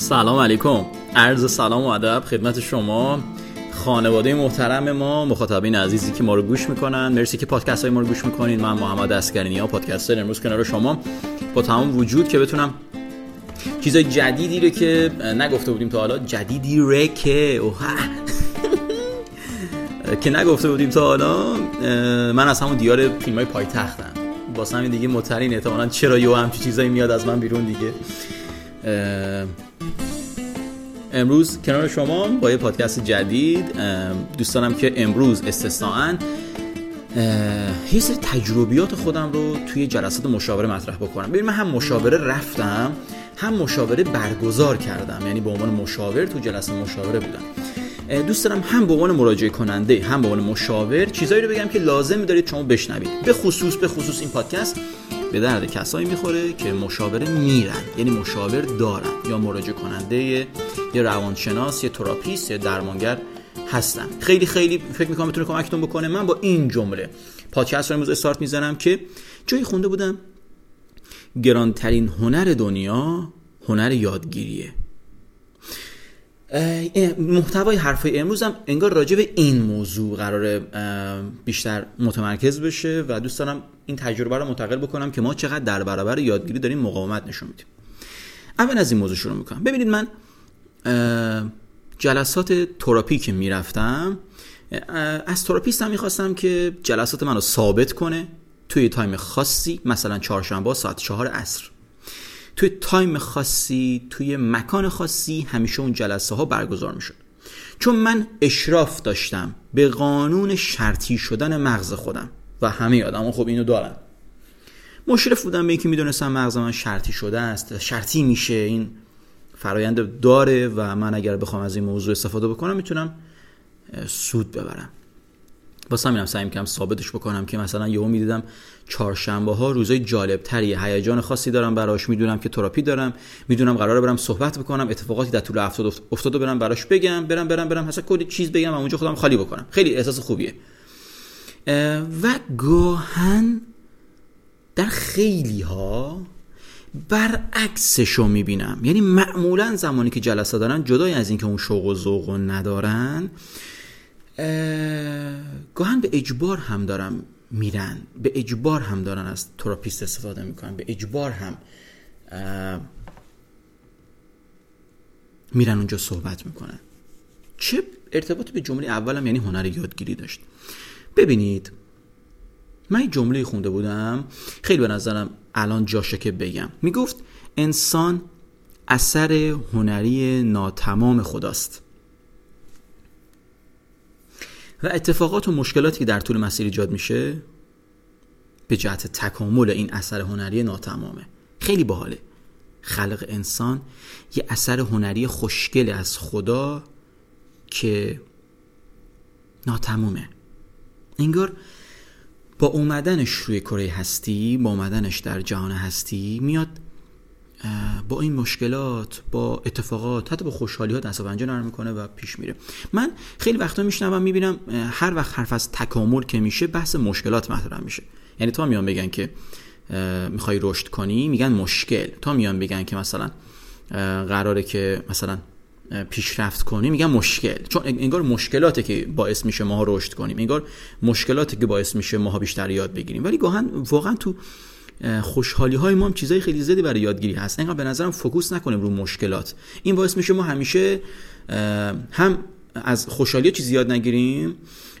سلام علیکم. عرض سلام و ادب خدمت شما. خانواده محترم ما مخاطبین عزیزی که ما رو گوش می‌کنن. مرسی که پادکست های ما رو گوش می‌کنین من محمد اسکرینی ها پادکستر امروز کنار شما. با تمام وجود که بتونم چیزای جدیدی رو که نگفته بودیم تا حالا جدیدی ره که که نگفته بودیم تا حالا من از همون دیار فیلم پایتختم. واسه همین دیگه مترین احتمالا چرا یه همچی چیزایی میاد از من بیرون دیگه. امروز کنار شما با یه پادکست جدید دوستانم که امروز استثناءن یه سری تجربیات خودم رو توی جلسات مشاوره مطرح بکنم. ببین من هم مشاوره رفتم هم مشاوره برگزار کردم. یعنی به عنوان مشاور تو جلسه مشاوره بودم. دوست دارم هم به عنوان مراجعه کننده هم به عنوان مشاور چیزایی رو بگم که لازم دارید شما بشنوید. به خصوص به خصوص این پادکست. به درد کسایی می‌خوره که مشاوره میرن یعنی مشاور دارن یا مراجعه کننده یه روانشناس یه تراپیست یه درمانگر هستن. خیلی خیلی فکر می‌کنم بتونه کمکتون بکنه. من با این جمله پادکست رو امروز استارت می‌زنم که جایی خونده بودم. گرانترین هنر دنیا هنر یادگیریه. محتوای حرفای امروز هم انگار راجع به این موضوع قرار بیشتر متمرکز بشه و دوست دارم این تجربه رو منتقل بکنم که ما چقدر در برابر یادگیری داریم مقاومت نشون میدیم. اول از این موضوع شروع می‌کنم. ببینید من جلسات تراپی که می‌رفتم از therapist م می‌خواستم که جلسات من رو ثابت کنه توی time خاصی مثلا چهارشنبه ساعت چهار عصر. توی time خاصی توی مکان خاصی همیشه اون جلسه ها برگزار می شد چون من اشراف داشتم به قانون شرطی شدن مغز خودم و همه آدم خب اینو دارن. مشرف بودم به اینکه می‌دونستم مغز من شرطی شده است شرطی میشه این فرایند داره و من اگر بخوام از این موضوع استفاده بکنم می‌تونم سود ببرم. واسه همینم سعی می‌کنم ثابتش بکنم که مثلا یهو می‌دیدم چهارشنبه ها روزای جالب تریه هیجان خاصی دارم براش می‌دونم که تراپی دارم می‌دونم قراره برم صحبت بکنم اتفاقاتی در طول هفته افتاده برم براش بگم برم برم برم مثلا کلی چیز بگم و اونجا خودم خالی بکنم. خیلی احساس خوبیه. و گاهن در خیلی ها برعکسشو می‌بینم. یعنی معمولا زمانی که جلسه دارن جدای از اینکه اون شوق و ذوق ندارن گاهن به اجبار هم دارم میرن. به اجبار هم دارن از تراپیست استفاده می‌کنن. به اجبار هم میرن اونجا صحبت می‌کنن. چه ارتباطی به جمله اولم یعنی هنر یادگیری داشت. ببینید من جمله خونده بودم. خیلی به نظرم الان جاشه که بگم. می‌گفت انسان اثر هنری ناتمام خداست. و اتفاقات و مشکلاتی که در طول مسیر ایجاد میشه به جهت تکامل این اثر هنری ناتمامه. خیلی باحاله. خلق انسان یه اثر هنری خوشگل از خدا که ناتمومه. انگار با اومدنش روی کره هستی با اومدنش در جهان هستی میاد با این مشکلات با اتفاقات حتی با خوشحالی ها دست پنجه نرم می‌کنه و پیش میره. من خیلی وقتا میشنوم می‌بینم هر وقت حرف از تکامل که میشه بحث مشکلات مطرح میشه. یعنی تا میان بگن که می‌خوای رشد کنی میگن مشکل. تا میان بگن که مثلا قراره که مثلا پیشرفت کنی میگن مشکل. چون انگار مشکلاته که باعث میشه ماها رشد کنیم. انگار مشکلاتی که باعث میشه ماها بیشتر یاد بگیریم. ولی گاهن واقعا تو خوشحالی های ما هم چیزای خیلی زیادی برای یادگیری هست. اینقدر به نظرم فوکوس نکنیم رو مشکلات. این باعث میشه ما همیشه هم از خوشحالی چیزی یاد نگیریم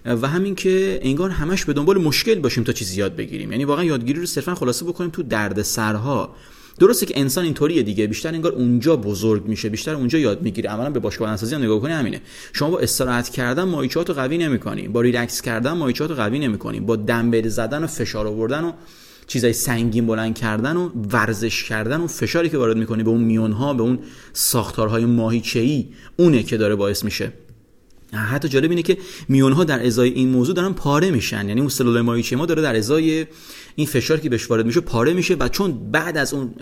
و همین که انگار همش به دنبال مشکل باشیم تا چیزی یاد بگیریم. یعنی واقعا یادگیری رو صرفا خلاصه بکنیم تو درد سرها درسته که انسان اینطوریه دیگه. بیشتر انگار اونجا بزرگ میشه بیشتر اونجا یاد می‌گیره. عملا به باشگاه بدنسازی هم نگاه کنی همینه. شما با استراحت کردن مایچات رو قوی نمی‌کنی. با ریلکس کردن مایچات قوی نمی‌کنی. با دنبل زدن و فشار آوردن و چیزای سنگین بلند کردن و ورزش کردن و فشاری که وارد می‌کنی به اون میونها به اون ساختارهای ماهیچه‌ای اونه که داره باعث میشه. حتی جالب اینه که میونها در ازای این موضوع دارن پاره میشن. یعنی اون سلول ماهیچه ما داره در ازای این فشار که بهش وارد میشه پاره میشه و چون بعد از اون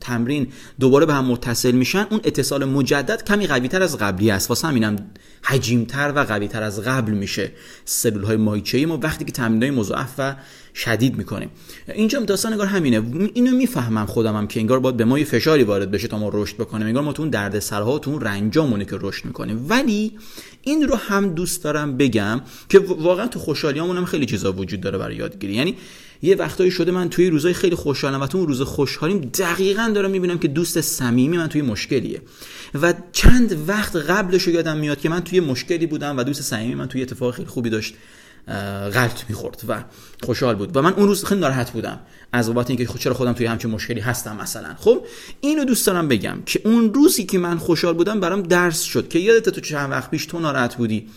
تمرین دوباره به هم متصل میشن اون اتصال مجدد کمی قوی تر از قبلی است. واسه همینم حجیمتر و قوی تر از قبل میشه سلول های ماهیچه ما وقتی که تمرین های مضاعف و شدید می‌کنیم. اینجا داستان انگار همینه. اینو می‌فهمم خودم هم که انگار باید به ما یه فشاری وارد بشه تا ما رشد بکنیم. انگار ما تو اون درد سرها تو اون رنجامونه که رشد می‌کنیم. ولی این رو هم دوست دارم بگم که واقعا تو خوشحالیامون هم خیلی چیزا وجود داره برای یادگیری. یعنی یه وقتایی شده من توی روزای خیلی خوشحالم و تو اون روز خوشحالیم دقیقا دارم می‌بینم که دوست صمیمی من توی مشکلیه. و چند وقت قبلش یادم میاد که من توی مشکلی بودم و دوست صمیمی من توی اتفاق خیلی خوبی داشت غلط می‌خورد و خوشحال بود. و من اون روز خیلی ناراحت بودم از بابت اینکه خب چرا خودم توی همچین مشکلی هستم مثلا. خب اینو دوست دارم بگم که اون روزی که من خوشحال بودم برام درس شد که یادت تو چند وقت پیش تو ناراحت بودی.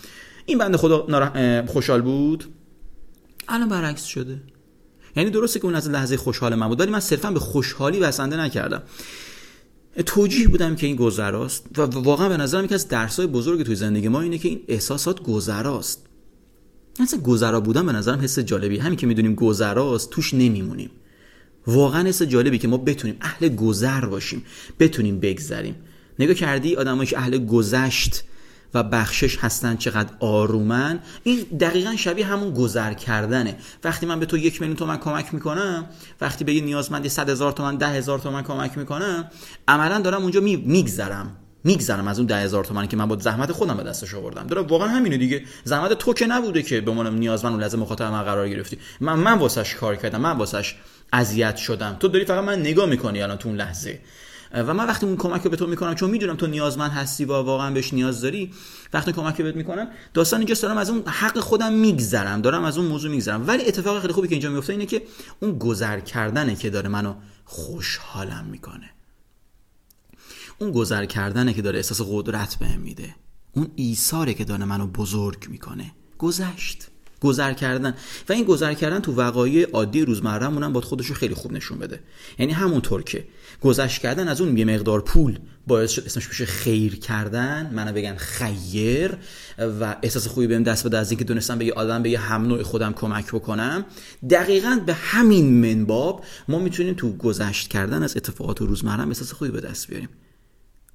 این بنده خدا خوشحال بود؟ الان برعکس شده. یعنی درسته که اون از لحظه خوشحال من بود ولی من صرفا به خوشحالی بسنده نکردم. توجیه بودم که این گذراست و واقعا به نظرم یکی از درسای بزرگ توی زندگی ما اینه که این احساسات گذراست. مثلا گذرا بودن به نظرم حس جالبی همین که می‌دونیم گذراست توش نمیمونیم. واقعا حس جالبی که ما بتونیم اهل گذر باشیم بتونیم بگذریم. نگاه کردی آدمایی که اهل گذشت و بخشش هستن چقدر آرومن این دقیقا شبیه همون گذر کردنه. وقتی من به تو یک میلیون تومن کمک می‌کنم وقتی به یه نیازمندی صد هزار تومن ده هزار تومن کمک می‌کنم عملا دارم اونجا میگذرم. میگذرم از اون ده هزار تومن که من با زحمت خودم به دستش آوردم. داره واقعا همینه دیگه. زحمت تو که نبوده که به عنوان نیازمند اون لحظه مخاطب من قرار گرفتی. من من واسش کار کردم. من واسش اذیت شدم. تو داری فقط من نگاه می‌کنی الان تو اون لحظه. و من وقتی اون کمک رو به تو می‌کنم چون می‌دونم تو نیازمند هستی و واقعا بهش نیاز داری وقتی کمک بهت می‌کنم داستان اینجا دارم از اون حق خودم میگذرم دارم از اون موضوع میگذرم. ولی اتفاق خیلی خوبی که اینجا میفته اینه که اون گذر کردنه که داره منو خوشحالم می‌کنه. اون گذر کردنه که داره احساس قدرت بهم میده. اون ایثاره که داره منو بزرگ می‌کنه. گذشت. گذر کردن. و این گذر کردن تو وقایع عادی روزمرهمون هم باید خودش رو خیلی خوب نشون بده. یعنی همونطور که گذشت کردن از اون یه مقدار پول باعث شد اسمش بشه خیر کردن منو بگن خیر و احساس خوبی بهم دست بده از اینکه دونستم به یه آدم به یه هم نوع خودم کمک بکنم. دقیقا به همین منباب ما می‌تونیم تو گذشت کردن از اتفاقات روزمره احساس خوبی به دست بیاریم.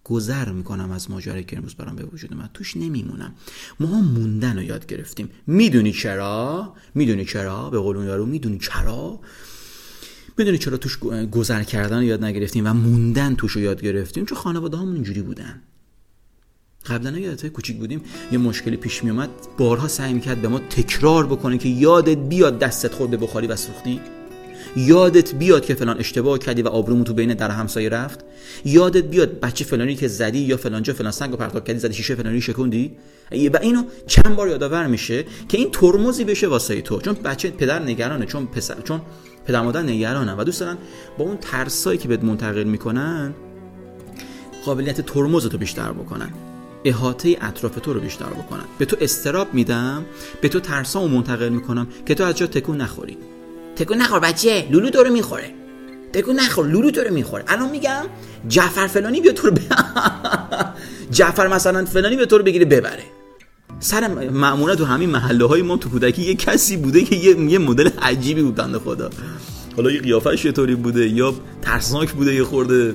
گذر می‌کنم از ماجرایی که امروز برام به وجود من توش نمیمونم. ما موندن رو یاد گرفتیم. می‌دونی چرا؟ می‌دونی چرا؟ به قول یارو می‌دونی چرا؟ می‌دونی چرا توش گذر کردن رو یاد نگرفتیم و موندن توش رو یاد گرفتیم؟ چون خانواده همون اینجوری بودن. قبلا یادت کوچیک بودیم. یه مشکلی پیش میومد بارها سعی می‌کرد به ما تکرار بکنه که یادت بیاد دستت خود به بخاری و سوختی. یادت بیاد که فلان اشتباه کردی و آبرومو تو بین در همسایه رفت؟ یادت بیاد بچه فلانی که زدی یا فلانجا فلان سنگ پرتاب کردی زدی شیشه فلانی شکوندی؟ و اینو چند بار یادآور میشه که این ترمزی بشه واسه تو. چون بچه پدر نگرانه چون پسر چون پدر مادر نگرانن و دوست دارن با اون ترسایی که بهت منتقل می‌کنن قابلیت ترمز تو بیشتر بکنن. احاطه اطراف تو رو بیشتر بکنن. به تو استراب میدم به تو ترسامو منتقل می‌کنم که تو از جا تکون نخوری. تکون نخور بچه لولو تو رو می‌خوره. تکون نخور لولو تو رو می‌خوره. الان میگم جعفر فلانی بیا تو رو ب... جعفر مثلا فلانی به تو رو بگیره ببره. سر معمولا تو همین محله های ما تو کودکی یه کسی بوده که یه, مدل عجیبی بود بنده خدا. حالا یه قیافش طوری بوده؟ یا ترسناک بوده یه خورده؟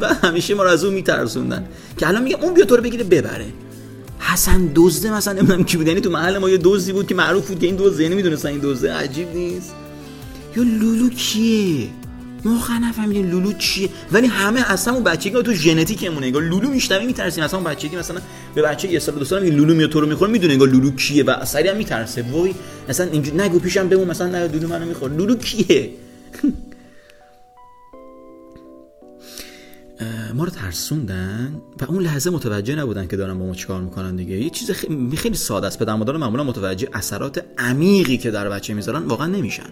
و همیشه ما رو از اون میترسوندن. که الان میگم اون بیا تو رو بگیره ببره. حسن دزده مثلا نمی‌دونم کی بود. یعنی تو محل ما یه دزدی بود که معروف بود که این دزده یعنی می‌دونستن این دزده عجیب نیست. یا لولو کیه؟ موقع نفهمیدیم لولو چیه. ولی همه اصلا اون بچگی تو ژنتیکمونه انگار لولو میشنوی میترسیم. اصلا اون بچگی مثلا به بچه یه سال دو سال لولو میاد تو رو می‌خوره می‌دونه انگار لولو کیه و سریع میترسه. وای مثلا اینجوری نگو پیشم بمون مثلا نه لولو منو می‌خوره. لولو کیه؟ ما رو ترسوندن و اون لحظه متوجه نبودن که دارن با ما چیکار می‌کنن دیگه. یه چیز خیلی, خیلی ساده است. پدر مادر معمولا متوجه اثرات عمیقی که در بچه می‌ذارن واقعا نمیشن.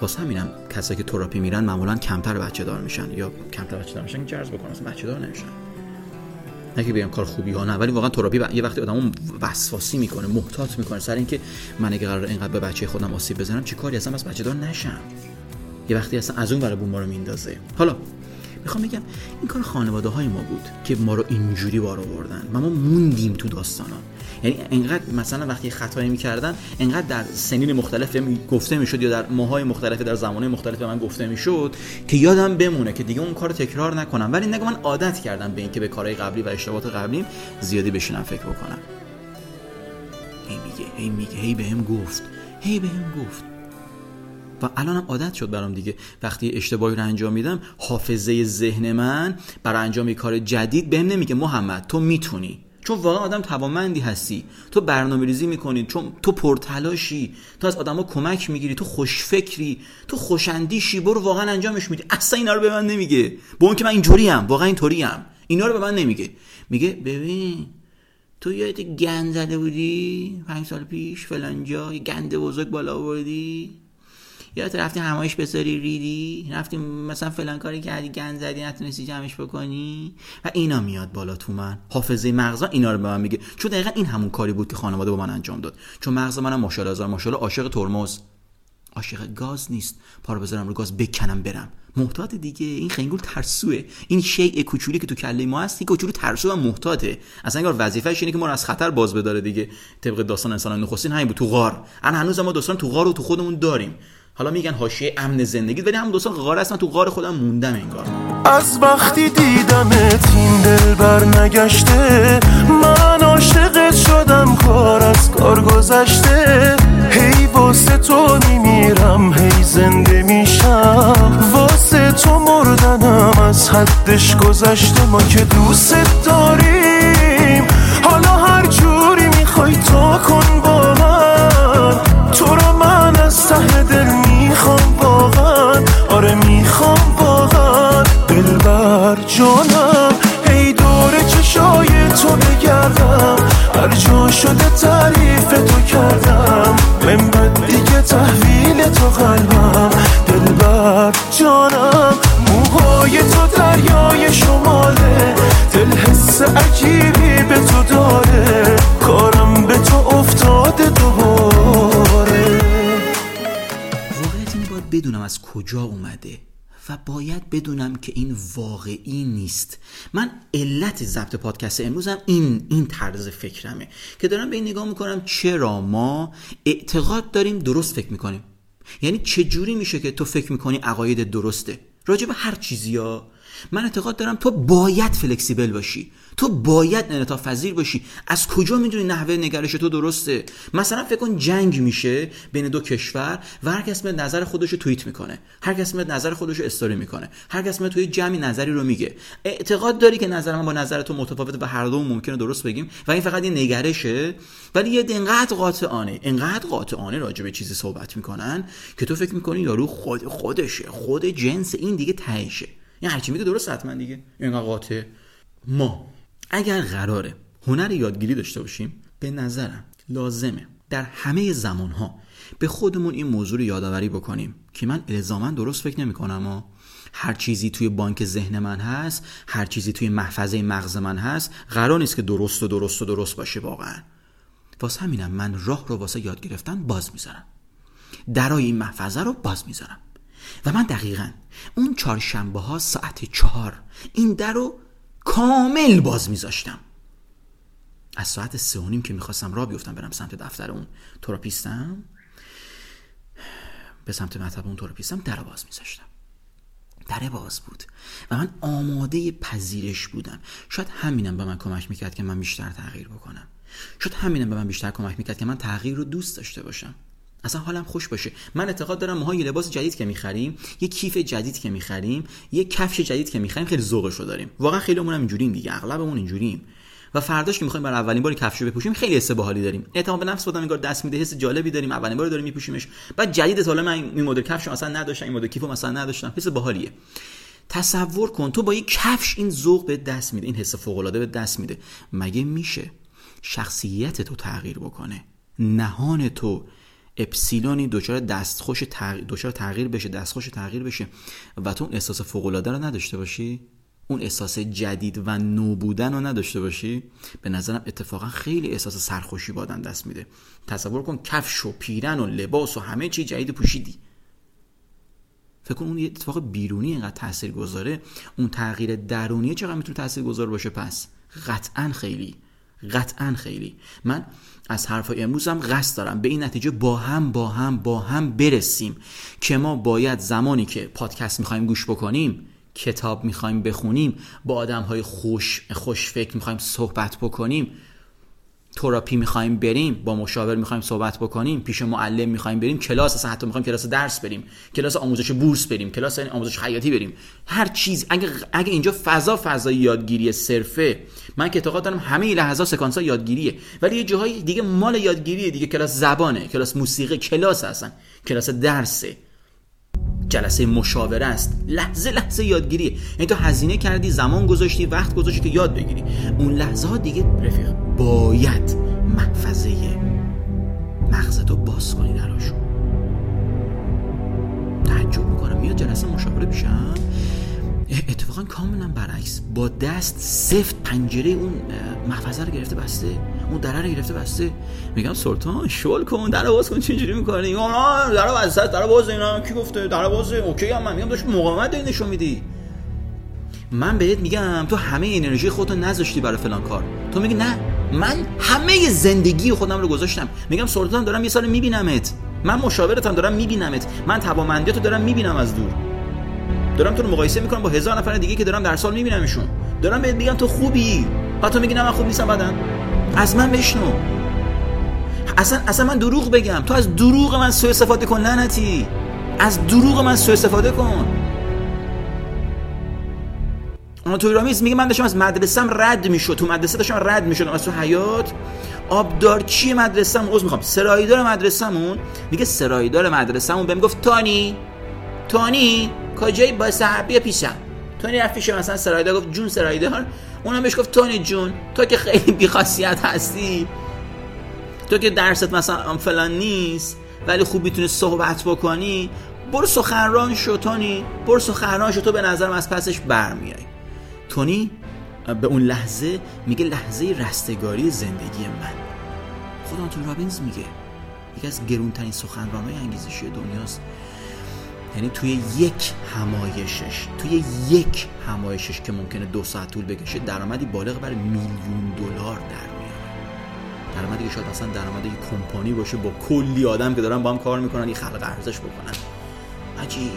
واسه همینم کسایی که تراپی میرن معمولا کمتر بچه دار میشن یا کمتر بچه دار میشن عرض بکنن. اصلا بچه دار نمیشن. نه که کار خوبی ها نه ولی واقعا تراپی یه وقتی آدمو وسواسی می‌کنه محتاط می‌کنه. سر اینکه من اگه قرار اینقدر به بچه خودم آسیب بزنم چه کاری؟ اصلا از بچه دار نشم یه وقتی اصلا از اون ور بوم رو میندازه. حالا می‌خوام بگم این کار خانواده های ما بود که ما رو اینجوری بار آوردن و ما موندیم تو داستان ها یعنی انقدر مثلا وقتی خطایی می‌کردن انقدر در سنین مختلف گفته می‌شد یا در ماهای مختلف در زمانه مختلف به من گفته می‌شد که یادم بمونه که دیگه اون کار تکرار نکنم. ولی نگه من عادت کردم به اینکه به کارهای قبلی و اشتباهات قبلیم زیادی بشینم فکر بکنم. هی میگه هی میگه هی بهم گفت هی بهم گفت. و الانم عادت شد برام دیگه. وقتی اشتباهی رو انجام میدم حافظه ذهن من برای انجام کار جدید بهم نمیگه محمد تو می‌تونی. چون واقعا آدم توانمندی هستی. تو برنامه ریزی می‌کنی چون تو پرتلاشی. تو از آدما کمک می‌گیری تو خوشفکری تو خوشندیشی برو واقعا انجامش میدی. اصلا اینا رو به من نمیگه. با اون که من اینطوری ام واقعا اینطوری ام اینا رو به من نمیگه. میگه ببین تو یادت گند زده بودی؟ پنج سال پیش فلان جا یه گند بزرگ بالا آوردی؟ یا تو رفتی همایش بذاری ریدی؟ رفتی مثلا فلان کاری کردی گند زدی نتونستی جمعش بکنی؟ و اینا میاد بالا تو من. حافظه مغزا اینا رو به من میگه. چون دقیقا این همون کاری بود که خانواده با من انجام داد. چون مغز منم ماشاءالله هزار ماشاءالله عاشق ترمز. عاشق گاز نیست. پا رو بذارم رو گاز بکنم برم. محتاط دیگه. این خنگول ترسوه. این شیء کوچولی که تو کله ما هست کوچولو ترسو و محتاطه. اصلا انگار وظیفه‌ش اینه که ما رو از خطر باز بداره دیگه. طبق داستان انسان نخستین همین بود. تو غار. الان هنوز ما داستان تو غار رو تو خودمون داریم. حالا میگن حاشیه امن زندگی ولی هم دو سال غار هستن تو غار خودم موندم انگار از وقتی دیدمت این دل بر نگشته من عاشقت شدم کار از کار گذشته. هی واسه تو میمیرم هی زنده میشم. واسه تو مردنم از حدش گذشته ما که دوست داریم. حالا هر جوری می‌خوای تو کن با من تو رو من از ته دل می‌خوام واقعا آره می‌خوام واقعا دلبر جانم ای دور چشای تو بگردم. هر جا شده تعریف تو کردم. من بد دیگه تحویل تو کجا اومده و باید بدونم که این واقعی نیست. من علت ضبط پادکست امروزم این این طرز فکرمه که دارم به این نگاه می‌کنم چرا ما اعتقاد داریم درست فکر می‌کنیم. یعنی چه جوری میشه که تو فکر می‌کنی عقاید درسته؟ راجع به هر چیزی ها. من اعتقاد دارم تو باید فلکسیبل باشی. تو باید انعطاف پذیر باشی. از کجا می‌دونی نحوه نگرش تو درسته؟ مثلا فکر کن جنگ میشه بین دو کشور و هر کس میاد نظر خودش رو توییت می‌کنه. هر کس میاد نظر خودش رو استوری می‌کنه. هر کس میاد توی جمعی نظری رو میگه. اعتقاد داری که نظر من با نظر تو متفاوته و هر دو ممکنه درست بگیم؟ و این فقط یه نگرشه؟ ولی یه انقدر قاطعانه انقدر قاطعانه راجع به چیزی صحبت می‌کنن که تو فکر می‌کنی یارو خود خودشه خود جنس این دیگه تهشه. این هرچی میگه درست حتما دیگه. اینقدر قاطع. ما اگر قراره هنر یادگیری داشته باشیم به نظرم لازمه در همه زمانها به خودمون این موضوع رو یادآوری بکنیم که من الزاما درست فکر نمی کنم و هر چیزی توی بانک ذهن من هست هر چیزی توی محفظه مغز من هست قرار نیست که درست و درست و درست باشه واقعا. واسه همینم من راه رو واسه یاد گرفتن باز می‌ذارم. درای این محفظه رو باز می‌ذارم. و من دقیقا اون چهارشنبه ها ساعت چهار این در رو کامل باز میذاشتم. از ساعت سه و نیم که می‌خواستم را بیفتم برم سمت دفتر اون تراپیستم به سمت مطب اون تراپیستم در باز میذاشتم. در باز بود. و من آماده پذیرش بودم. شاید همینم به من کمک می‌کرد که من بیشتر تغییر بکنم. شاید همینم به من بیشتر کمک می‌کرد که من تغییر رو دوست داشته باشم. اصلا حالم خوش باشه. من اعتقاد دارم ماها یه لباس جدید که می‌خریم یه کیف جدید که می‌خریم یه کفش جدید که می‌خریم خیلی ذوقش رو داریم. واقعا خیلیمون هم اینجوریم دیگه اغلبمون اینجوریم. و فرداش که می‌خوایم برای اولین بار کفشو بپوشیم خیلی حس باحالی داریم. اعتماد به نفس بودم انگار دست میده حس جالبی داریم اولین بار داریم میپوشیمش. بعد جدید حالا من این مدل کفشو اصلا نداشتم این مدل کیفو مثلا نداشتم. حس باحالیه. تصور کن تو با یک کفش این ذوق به دست میده این حس فوق العاده به دست میده. مگه میشه شخصیت تو تغییر بکنه؟ نهان تو اپسیلونی دچار دستخوش تغییر دچار تغییر بشه دستخوش تغییر بشه و تو اون احساس فوق العاده رو نداشته باشی؟ اون احساس جدید و نو بودن رو نداشته باشی؟ به نظرم اتفاقا خیلی احساس سرخوشی بادن دست میده. تصور کن کفش و پیرن و لباس و همه چی جدید پوشیدی. فکر کن اون یه اتفاق بیرونی اینقدر تاثیر گذاره اون تغییر درونی چقدر می‌تونه تاثیر گذار باشه؟ پس قطعا خیلی. قطعا خیلی. من از حرفای امروزم قصد دارم به این نتیجه با هم با هم با هم برسیم که ما باید زمانی که پادکست می‌خوایم گوش بکنیم کتاب می‌خوایم بخونیم با آدم های خوش, خوش فکر می‌خوایم صحبت بکنیم تراپی می‌خوایم بریم با مشاور می‌خوایم صحبت بکنیم پیش معلم می‌خوایم بریم کلاس اصلا حتی می‌خوایم کلاس درس بریم کلاس آموزش بورس بریم کلاس آموزش خیاطی بریم. هر چیز اگه اگه اینجا فضا فضای یادگیری صرفه من که اعتقاد دارم همه لحظات سکانس یادگیریه. ولی یه جاهای دیگه مال یادگیریه دیگه. کلاس زبانه کلاس موسیقی کلاس هستن کلاس درسه. جلسه مشاوره است. لحظه لحظه یادگیری. یعنی تو هزینه کردی زمان گذاشتی وقت گذاشتی که یاد بگیری. اون لحظه ها دیگه رفیق باید محفظه مغزتو باز کنی دراشون. تعجب می‌کنم. میاد جلسه مشاوره بشم اتفاقا کاملا برعکس. با دست سفت پنجره اون محفظه رو گرفته بسته. اون دره رو گرفته بسته. میگم سلطان شل کن در باز کن چجوری می‌کنی؟ نه در باز در باز اینا. کی گفته؟ در باز اوکی هم من میگم داشت مقاومت داری نشون میدی. من بهت میگم تو همه انرژی خودتو نذاشتی برای فلان کار. تو میگی نه من همه زندگی خودم رو گذاشتم. میگم سلطان دارم یه سال میبینمت. من مشاورتم دارم میبینمت. من توامندیتو دارم می‌بینم از دور. دارم تو رو مقایسه می‌کنم با هزار نفر دیگه که دارم در سال میبینمشون دارم بهت میگم تو خوبی. تو میگی نه من خوب نیستم بعدن از من بشنو. اصلا اصلا من دروغ بگم. تو از دروغ من سوء استفاده کن لعنتی. از دروغ من سوء استفاده کن. تو رامیز میگه من داشتم از مدرسم رد می‌شد. تو مدرسه داشتم رد می‌شدم. از تو حیات آبدارچی مدرسه‌مون عذر می‌خوام. سرایدار مدرسه‌مون. میگه سرایدار مدرسه‌مون. بهم گفت تانی. تانی. کجایی با صحابی پیشم. تونی رفت پیش مثلا سرایدار گفت جون سرایدار اونم بهش گفت تونی جون تو که خیلی بیخاصیت هستی. تو که درست مثلا فلان نیست ولی خوب می‌تونی صحبت بکنی. برو سخنران شو تونی برو سخنران شو تو به نظرم از پسش برمیای. تونی به اون لحظه میگه لحظه رستگاری زندگی من. خدا تو رابینز میگه یکی از گرونترین سخنرانهای انگیزشی دنیاست. یعنی توی یک همایشش توی یک همایشش که ممکنه دو ساعت طول بکشه درآمدی بالغ بر میلیون دلار در میاره. درآمدی که شاید مثلا درآمد یک کمپانی باشه با کلی آدم که دارن با هم کار می‌کنن یه خلق ارزش بکنن. عجیب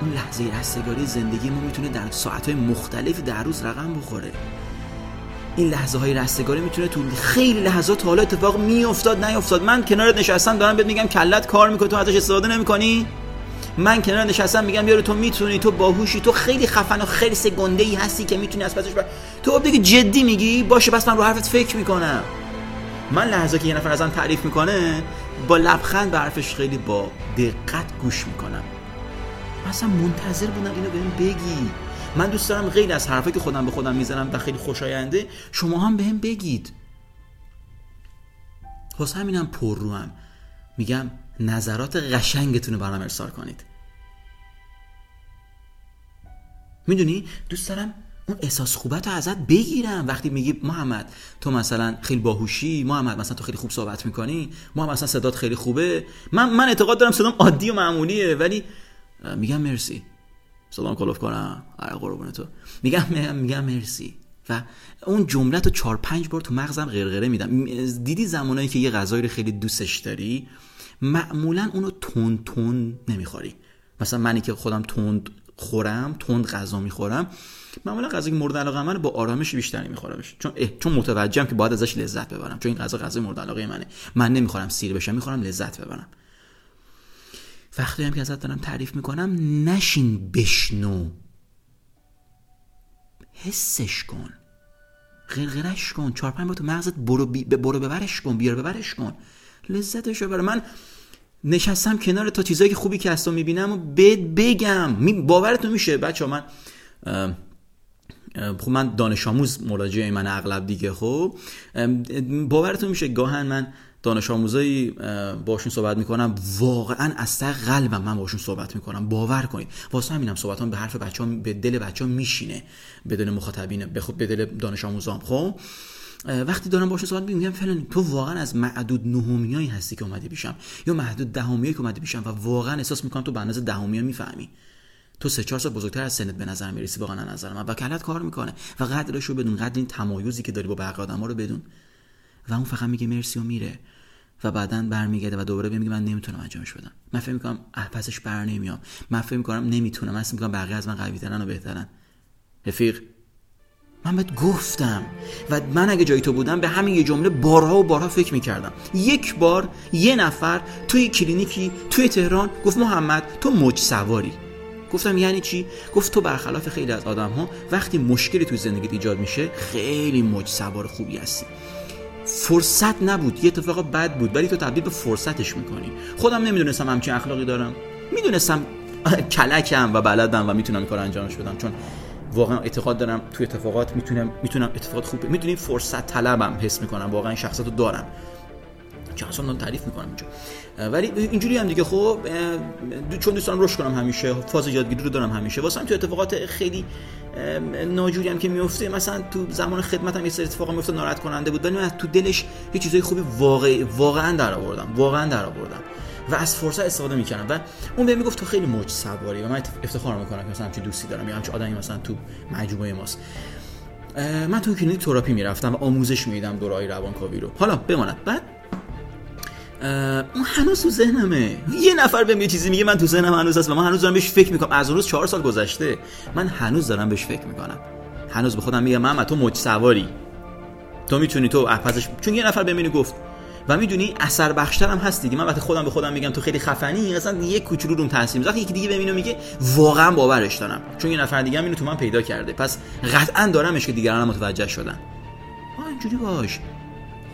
اون لحظه رستگاری زندگی ما می‌تونه در ساعتهای مختلفی در روز رقم بخوره. این لحظه های رستگاری می‌تونه تو خیلی لحظات حالا اتفاق میافتاد نیافتاد. من کنارت نشستم دارم بهت میگم کلت کار می‌کنه تو ازش استفاده نمی‌کنی؟ من کنار نشستم میگم یارو تو می‌تونی تو باهوشی تو خیلی خفن و خیلی سگنده ای هستی که می‌تونی از پسش بر... تو دیگه جدی میگی؟ باشه پس من رو حرفت فکر می‌کنم. من لحظه که یه نفر ازم تعریف می‌کنه با لبخند به حرفش خیلی با دقت گوش می‌کنم. مثلا منتظر بودم اینو بهم بگی. من دوست دارم غیر از حرفی که خودم به خودم می‌زنم و خیلی خوشاینده شما هم بهم بگید. واسه همینم پر رو هم. میگم نظرات قشنگتون رو برام ارسال کنید. می‌دونی؟ دوست دارم اون احساس خوبت رو ازت بگیرم. وقتی میگی محمد تو مثلا خیلی باهوشی محمد مثلا تو خیلی خوب صحبت می‌کنی محمد مثلا صدات خیلی خوبه. من من اعتقاد دارم صدام عادی و معمولیه ولی میگم مرسی. سلام کلوف کنم. آره قربون تو. میگم میگم مرسی. و اون جمله تو چهار پنج بار تو مغزم غرغره میدم. دیدی زمانایی که یه غذایی رو خیلی دوستش داری؟ معمولا اونو تند تند نمی‌خوری. مثلا منی که خودم تند خورم تند غذا می‌خورم معمولا غذا که مورد علاقه منه با آرامش بیشتر نمیخورمش چون چون متوجهم که باید ازش لذت ببرم. چون این غذا غذا مورد علاقه منه. من نمی‌خورم سیر بشم می‌خورم لذت ببرم. وقتی هم که ازت دارم تعریف می‌کنم نشین بشنو. حسش کن. غرغرش کن. چهار پنج تو مغزت برو. برو ببرش کن بیار ببرش کن. لذتش رو من نشستم کنار تا چیزایی که خوبی که هستم می‌بینم و بگم. باورتون میشه بچه من خب من دانش آموز مراجعه من اغلب دیگه خب. باورتون میشه گاهن من دانش آموزایی باشون صحبت می‌کنم واقعا از قلبم من باشون صحبت می‌کنم. باور کنید. واسه همینم صحبتام به حرف بچه به دل بچه میشینه. به دل مخاطبین به دل دانش آموزام خب. وقتی دارم باشه صحبت میگم فلان تو واقعا از معدود نهمیایی هستی که اومدی پیشم یا محدود دهمیایی که اومدی پیشم و واقعا احساس می‌کنم تو به اندازه دهمی می‌فهمی. تو سه چهار سال بزرگتر از سنت به نظر می‌رسی واقعا نظر من. و کلت کار می‌کنه و قدرش رو بدون قدر این تمایزی که داری با بقیه آدما رو بدون. و اون فقط میگه مرسی و میره. و بعدا برمیگرده و دوباره میگه من نمی‌تونم انجامش بدم. من فکر می‌کنم پسش بر نمیام. من فکر می‌کنم نمی‌تونم. من می‌کنم بقیه از من قوی ترن و بهترن. رفیق من بهت گفتم و من اگه جای تو بودم به همین یه جمله بارها و بارها فکر می‌کردم. یک بار یه نفر توی کلینیکی توی تهران گفت محمد تو مج سواری. گفتم یعنی چی؟ گفت تو برخلاف خیلی از آدم ها وقتی مشکلی توی زندگیت ایجاد میشه خیلی مج سوار خوبی هستی. فرصت نبود یه اتفاق بد بود ولی تو تبدیل به فرصتش می‌کنی. خودم نمی‌دونستم همچین اخلاقی دارم. می‌دونستم کلکم و بلدم و می‌تونم کار انجامش بدم چون واقعا اعتقاد دارم تو اتفاقات می‌تونم می‌تونم اتفاقات خوب می‌دونی فرصت طلبم حس می‌کنم. واقعا این شخصیت رو دارم. که اصلا تعریف می‌کنم اینجا. ولی اینجوری هم دیگه خب چون دوست دارم رشد کنم همیشه فاز یادگیری رو دارم همیشه. واسه تو اتفاقات خیلی ناجوری هم که میفته مثلا تو زمان خدمتم یه سری اتفاقا میفته ناراحت کننده بود. ولی من تو دلش یه چیزای خوبی واقعی واقعا در آوردم. واقعا در آوردم. و از فرصت استفاده می‌کردم. و اون بهم می‌گفت تو خیلی موج سواری و من افتخار می‌کنم که مثلا همچین دوستی دارم یا همچین آدمی مثلا تو مجموعه ماست. من تو کلینیک تراپی می‌رفتم و آموزش میدم دورای روانکاوی رو. حالا بماند. بعد اون هنوز تو ذهنمه. یه نفر بهم یه چیزی میگه من تو ذهنم هنوز هست و من هنوز دارم بهش فکر می‌کنم. از اون روز چهار سال گذشته من هنوز دارم بهش فکر می‌کنم. هنوز به خودم میگم من تو موج سواری. تو می‌تونی تو اپازش چون یه نفر بهم گفت. و می‌دونی اثر بخشتر هم هست دیگه. من وقتی خودم به خودم میگم تو خیلی خفنی اصلا یه کوچولو روم تاثیر می‌ذاره. یکی دیگه ببینه میگه واقعا باورش دارم. چون یه نفر دیگه هم اینو تو من پیدا کرده. پس قطعا دارمش که دیگران متوجه شدن. اینجوری باش.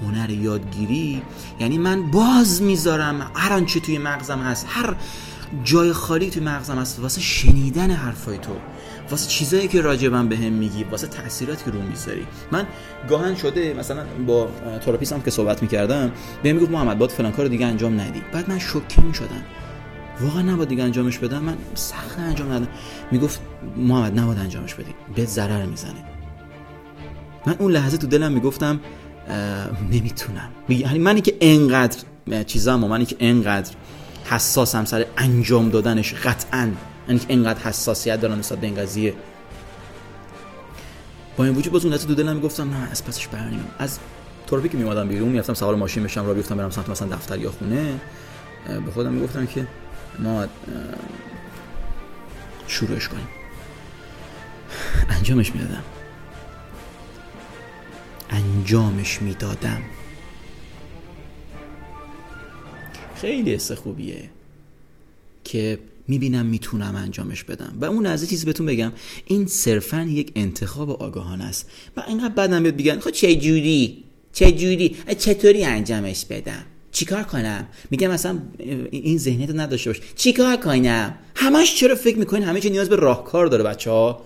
هنر یادگیری. یعنی من باز می‌ذارم. هر آنچه توی مغزم هست. هر جای خالی توی مغزم هست. واسه شنیدن حرفای تو. واسه چیزایی که راجبم به هم میگی واسه تاثیراتی که رو می‌ذاری من گاهن شده مثلا با تراپیستم که صحبت می‌کردم بهم می‌گفت محمد باید فلان کار دیگه انجام ندی. بعد من شوکه می‌شدم واقعا نباید دیگه انجامش بدم من سخت انجام ندادم. می‌گفت محمد نباید انجامش بدی به ضرر می‌زنه. من اون لحظه تو دلم می‌گفتم نمی‌تونم. یعنی منی که انقدر چیزام و منی که انقدر حساسم سر انجام دادنش قطعا انقدر حساسیت دارم نسبت به این قضیه. با این وجود باز اون دو دلم می‌گفتم نه از پسش برنیم از تراپی که میومدم بیرون می‌رفتم سوار ماشین بشم را بیفتم برم سمت مثلا دفتر یا خونه. به خودم می‌گفتم که ما شروعش کنیم. انجامش می‌دادم. انجامش می‌دادم. خیلی حس خوبیه که می‌بینم می‌تونم انجامش بدم. و اون از چیزی بهتون بگم این صرفا یک انتخاب آگاهانه است. و اینقدر بعدم بیاد بگن خب چه جوری؟ چه جوری؟ چطوری انجامش بدم؟ چیکار کنم؟ میگم مثلا این ذهنیت نداشته باش. چیکار کنم؟ همش چرا فکر می‌کنین همه چی نیاز به راهکار داره بچه ها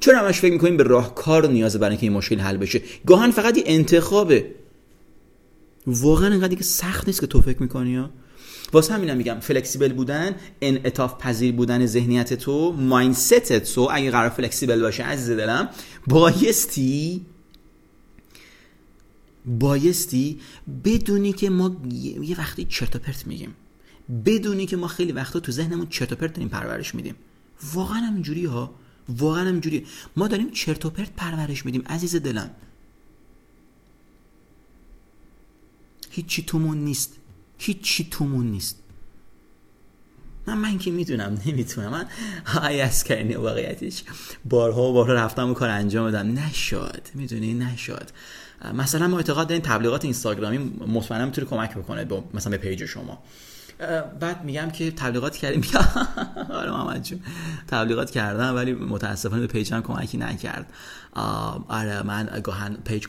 چرا همش فکر می‌کنین به راهکار نیاز برای اینکه این مشکل حل بشه؟ گاهن فقط یه انتخابه. واقعا اینقدر که سخت نیست که تو فکر می‌کنی واسه همینم میگم فلکسیبل بودن انعطاف پذیر بودن ذهنیت تو مایندست تو اگه قرار فلکسیبل باشه عزیز دلم بایستی بایستی بدونی که ما یه وقتی چرت پرت میگیم. بدونی که ما خیلی وقتا تو ذهنمون چرت و پرت داریم پرورش میدیم. واقعا هم اینجوری ها. واقعا هم اینجوری ما داریم چرت و پرت پرورش میدیم عزیز دلم. هیچی تومون نیست. هیچی تومون نیست. من من که می‌دونم نمی‌تونم. من های از کردنی واقعیتش بارها و بارها رفتم و کار انجام دادم. نشاد می‌دونی؟ نشاد مثلا ما اعتقاد داریم تبلیغات اینستاگرامی مطمئنا می‌تونه کمک بکنه مثلا به پیج شما. بعد میگم که تبلیغات کردیم. آره محمد جون. تبلیغات کردم ولی متاسفانه به پیجم کمکی نکرد. آره من گاهن page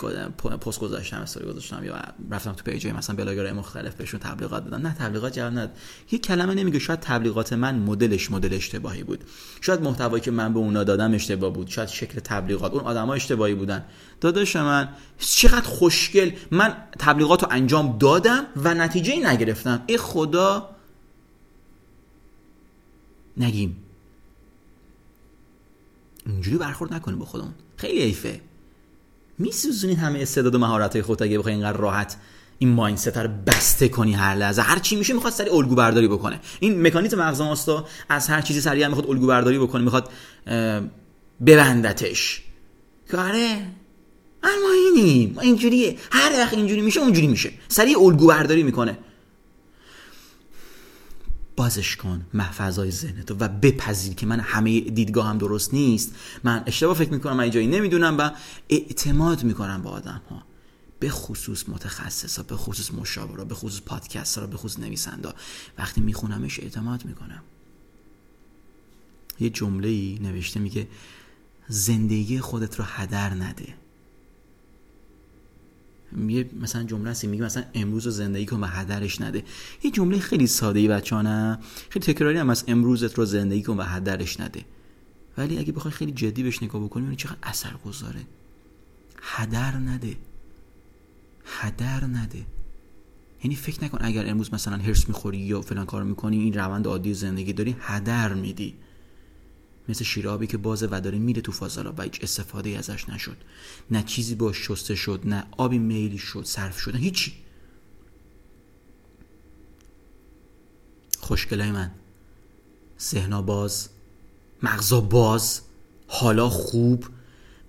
post گذاشتم استوری گذاشتم یا رفتم تو page مثلا بلاگرای مختلف بهشون تبلیغات دادم نه تبلیغات جواب نداد یه کلمه نمیگه. شاید تبلیغات من مدلش مدل اشتباهی بود. شاید محتوایی که من به اونا دادم اشتباه بود. شاید شکل تبلیغات. اون آدما اشتباهی بودن. داداش من چقدر خوشگل. من تبلیغات رو انجام دادم و نتیجه نگرفتم. ای خدا. نگیم. اینجوری برخورد نکنیم با خودمون. خیلی ایفه میسوزونید همه استعداد و مهارت های خودت اگه بخوای اینقدر راحت این مایندست رو بسته کنی هر لحظه. هر چی میشه می‌خواد سری الگو برداری بکنه. این مکانیزم مغز ماستا از هر چیزی سریع می‌خواد الگو برداری بکنه می‌خواد ببندتش. کاره اما اینیم اینجوریه. هر وقت اینجوری میشه اونجوری میشه. سریع الگو برداری می‌کنه. بازش کن محفظای ذهنت و بپذیر که من همه دیدگاه هم درست نیست. من اشتباه فکر می‌کنم من جایی نمی‌دونم و اعتماد می‌کنم به آدم ها به خصوص متخصصا به خصوص مشاورا به خصوص پادکست ها به خصوص نویسنده وقتی میخونمش اعتماد می‌کنم. یه جمله ای نوشته میگه زندگی خودت رو هدر نده. یه مثلا جمله هستی میگه مثلا امروز رو زندگی کن و هدرش نده. یه جمله خیلی ساده ای بچانه خیلی تکراری هم از امروزت رو زندگی کن و هدرش نده. ولی اگه بخوای خیلی جدی بهش نگاه بکنی چقدر اثر گذاره هدر نده. هدر نده. یعنی فکر نکن اگر امروز مثلا هرس می‌خوری یا فلان کار می‌کنی این روند عادی زندگی داری هدر میدی. مثل شیرابی که بازه و داره میره تو فاضلا و هیچ استفاده ازش نشد. نه چیزی باش شسته شد نه آبی میلی شد صرف شدن هیچی. خوشگلای من. ذهنا باز مغزا باز حالا خوب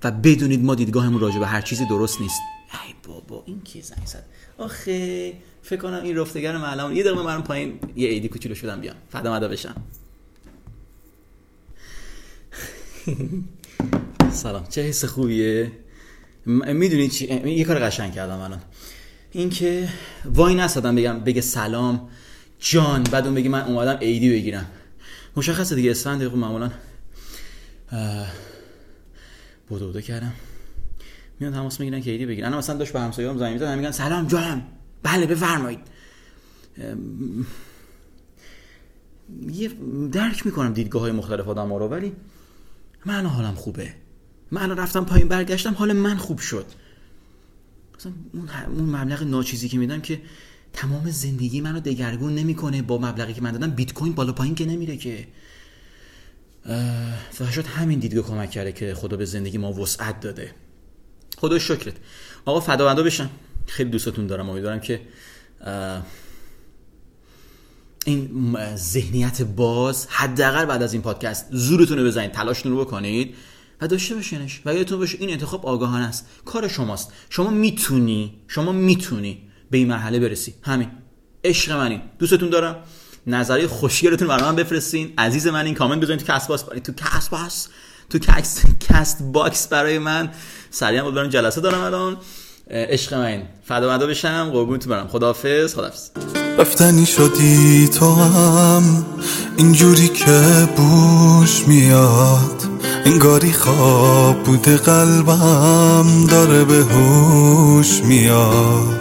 و بدونید ما دیدگاهمون راجع به هر چیزی درست نیست. ای بابا این کی زنگ زد؟ آخه فکر کنم این رفتگر معلم یه دقیقه من پایین یه ایدی کوچولو شدم بیام. فدا مدا بشم. سلام. چه حس خوبیه؟ می‌دونی چی یه کار قشنگ کردم الان. اینکه وای نسادم بگم بگه سلام جان بعد اون بگی من اومدم ایدی بگیرم. مشخصه دیگه اسفند دقیقه معمولا بودو بودو کردم. میان تماس می‌گیرن که ایدی بگیرن. انا مثلا داشت به همسایه‌ام زنگ می‌زدن میگن سلام جانم. بله بفرمایید. یه درک می‌کنم دیدگاه های مختلف آدم ها رو ولی من حالم خوبه. من رفتم پایین برگشتم حال من خوب شد. مثلا اون مبلغ ناچیزی که میدم که تمام زندگی منو دگرگون نمی‌کنه با مبلغی که من دادم بیت کوین بالا پایین که نمیره که. فقط همین دیدگاه کمک کرده که خدا به زندگی ما وسعت داده. خدا شکرت. آقا فداوندا بشن. خیلی دوستتون دارم. امیدوارم که این ذهنیت باز حداقل بعد از این پادکست زورتون رو بزنید تلاشتون رو بکنید و داشته باشینش و یادتون باشه این انتخاب آگاهانه است. کار شماست. شما می‌تونی شما می‌تونی به این مرحله برسی. همین. عشق منین دوستتون دارم. نظری خوشگلتون برای من بفرستین. عزیز من این کامنت بزنید تو Castbox. تو Castbox. تو Castbox برای من. سریع بود برم جلسه دارم الان. عشق من. فدا بشم. قربونتون برم. خداحافظ. خداحافظ. رفتنی شدی تو هم. اینجوری که بوش میاد. انگاری خواب بوده قلبم داره به هوش میاد.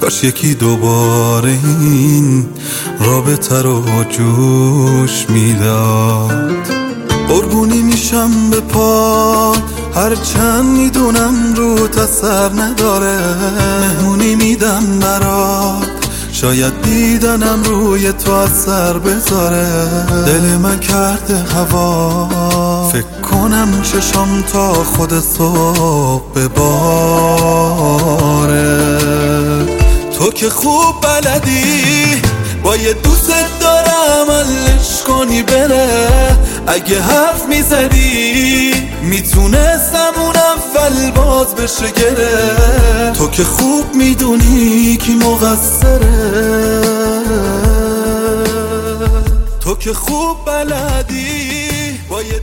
کاش یکی دوباره این رابطه رو جوش می‌داد. قربونی میشم به پا. هر چند می‌دونم رو تسر نداره مهمونی میدم برات شاید دیدنم روی تو اثر بذاره. دل من کرده هوا. فکر کنم چشم تا خود صبح بباره تو که خوب بلدی با یه دوست دارم علش کنی بره. اگه حرف می‌زدی می‌تونستم اون اول باز بشه گره. تو که خوب می‌دونی کی مقصره. تو که خوب بلدی با یه